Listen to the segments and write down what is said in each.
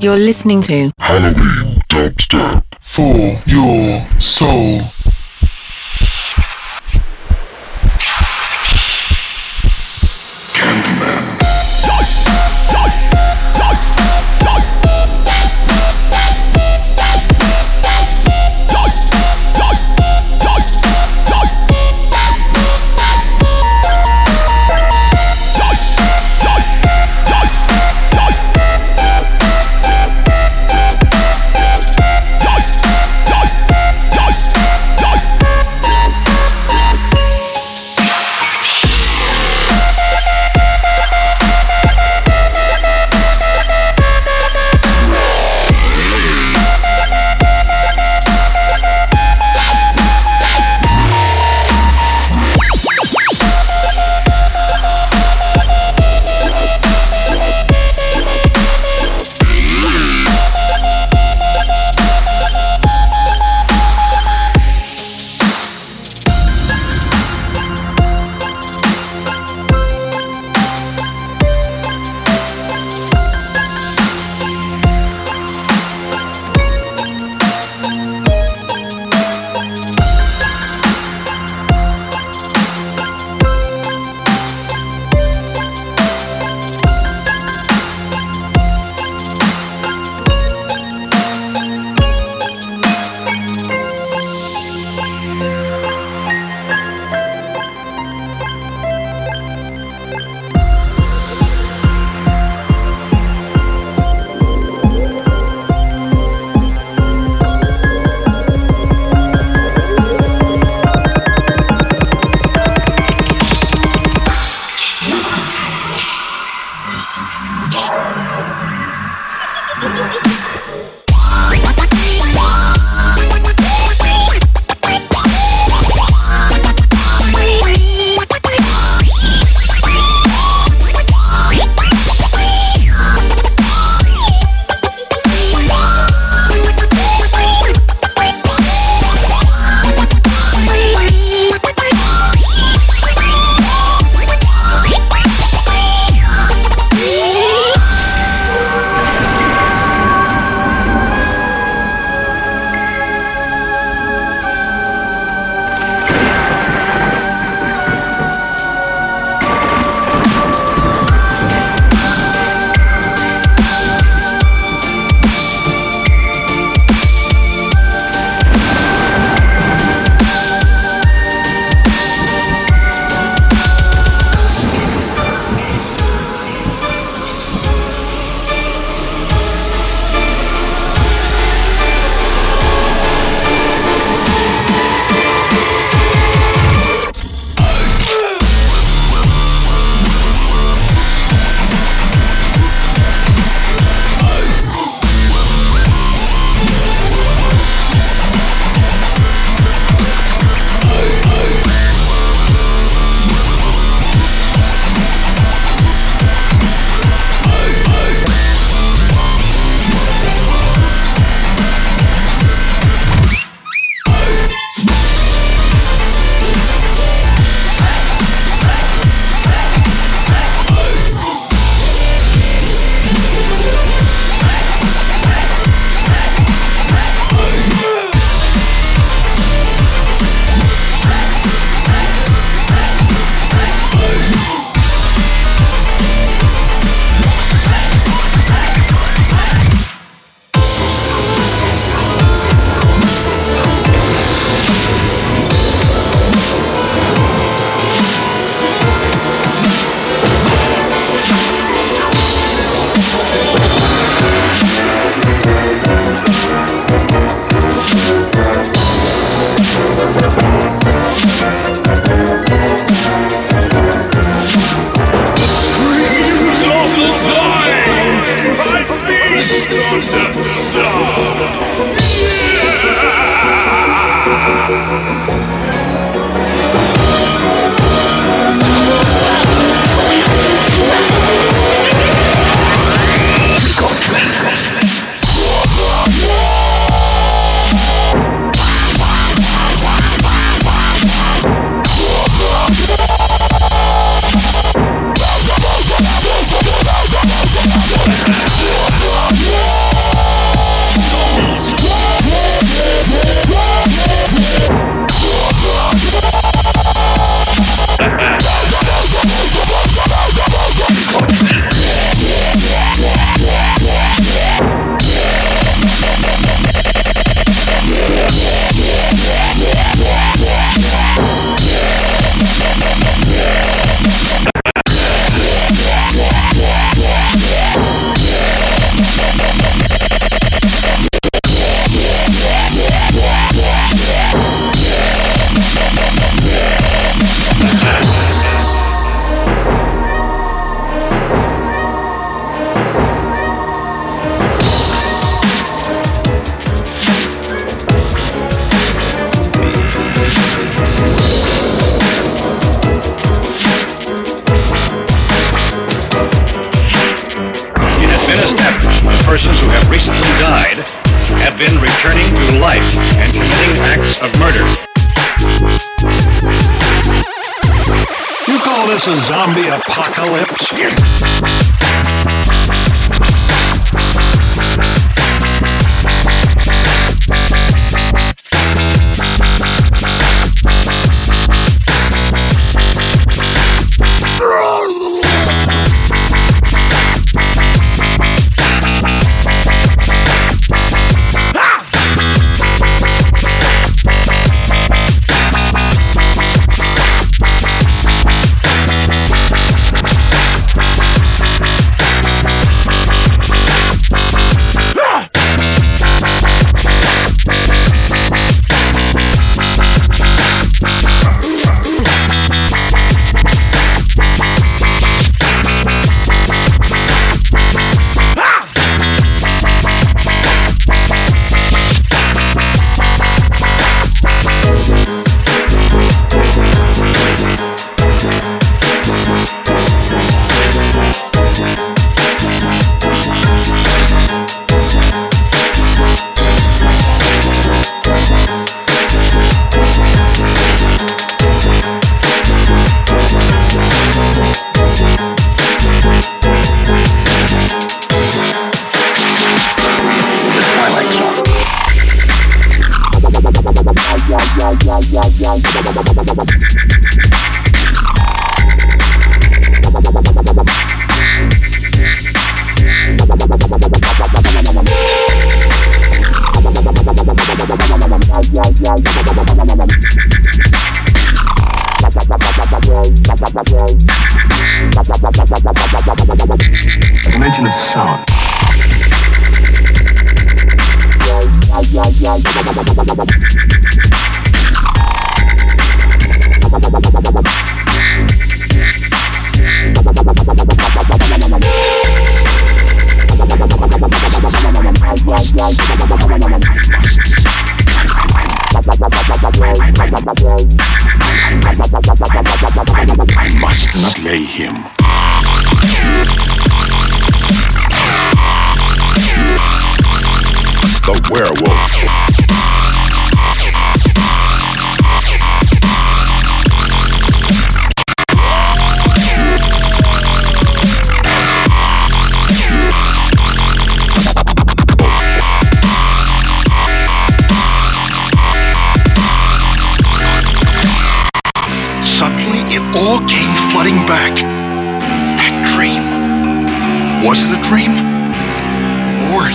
You're listening to Halloween dubstep. for your soul. Zombie apocalypse? Him. The werewolf. Back. That dream. Was it a dream? Lord,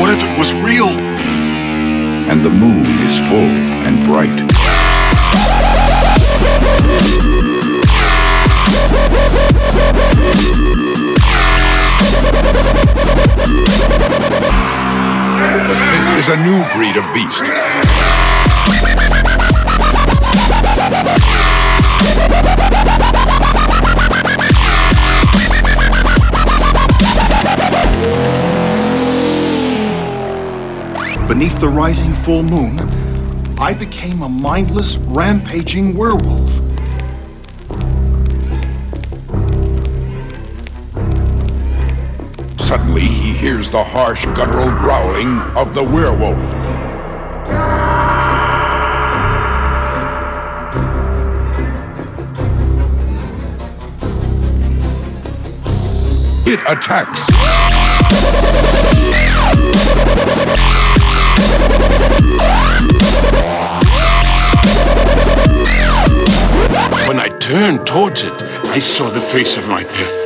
what if it was real? And the moon is full and bright. But this is a new breed of beast. Beneath the rising full moon, I became a mindless, rampaging werewolf. Suddenly, he hears the harsh, guttural growling of the werewolf. It attacks. Turned towards it, I saw the face of my death.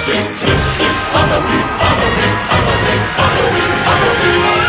This is Halloween, Halloween, Halloween, Halloween, Halloween. Halloween.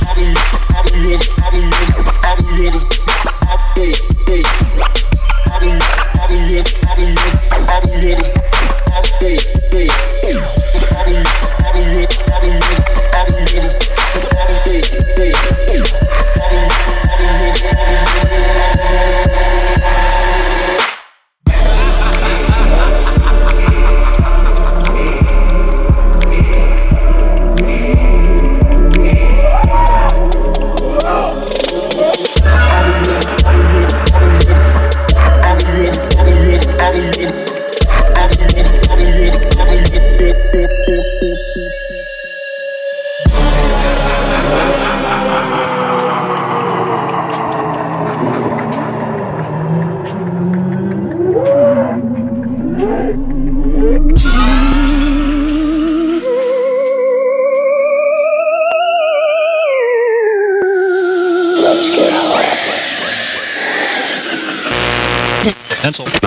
I don't, I don't want, I don't want, I don't want to. I don't, I don't. Pencil.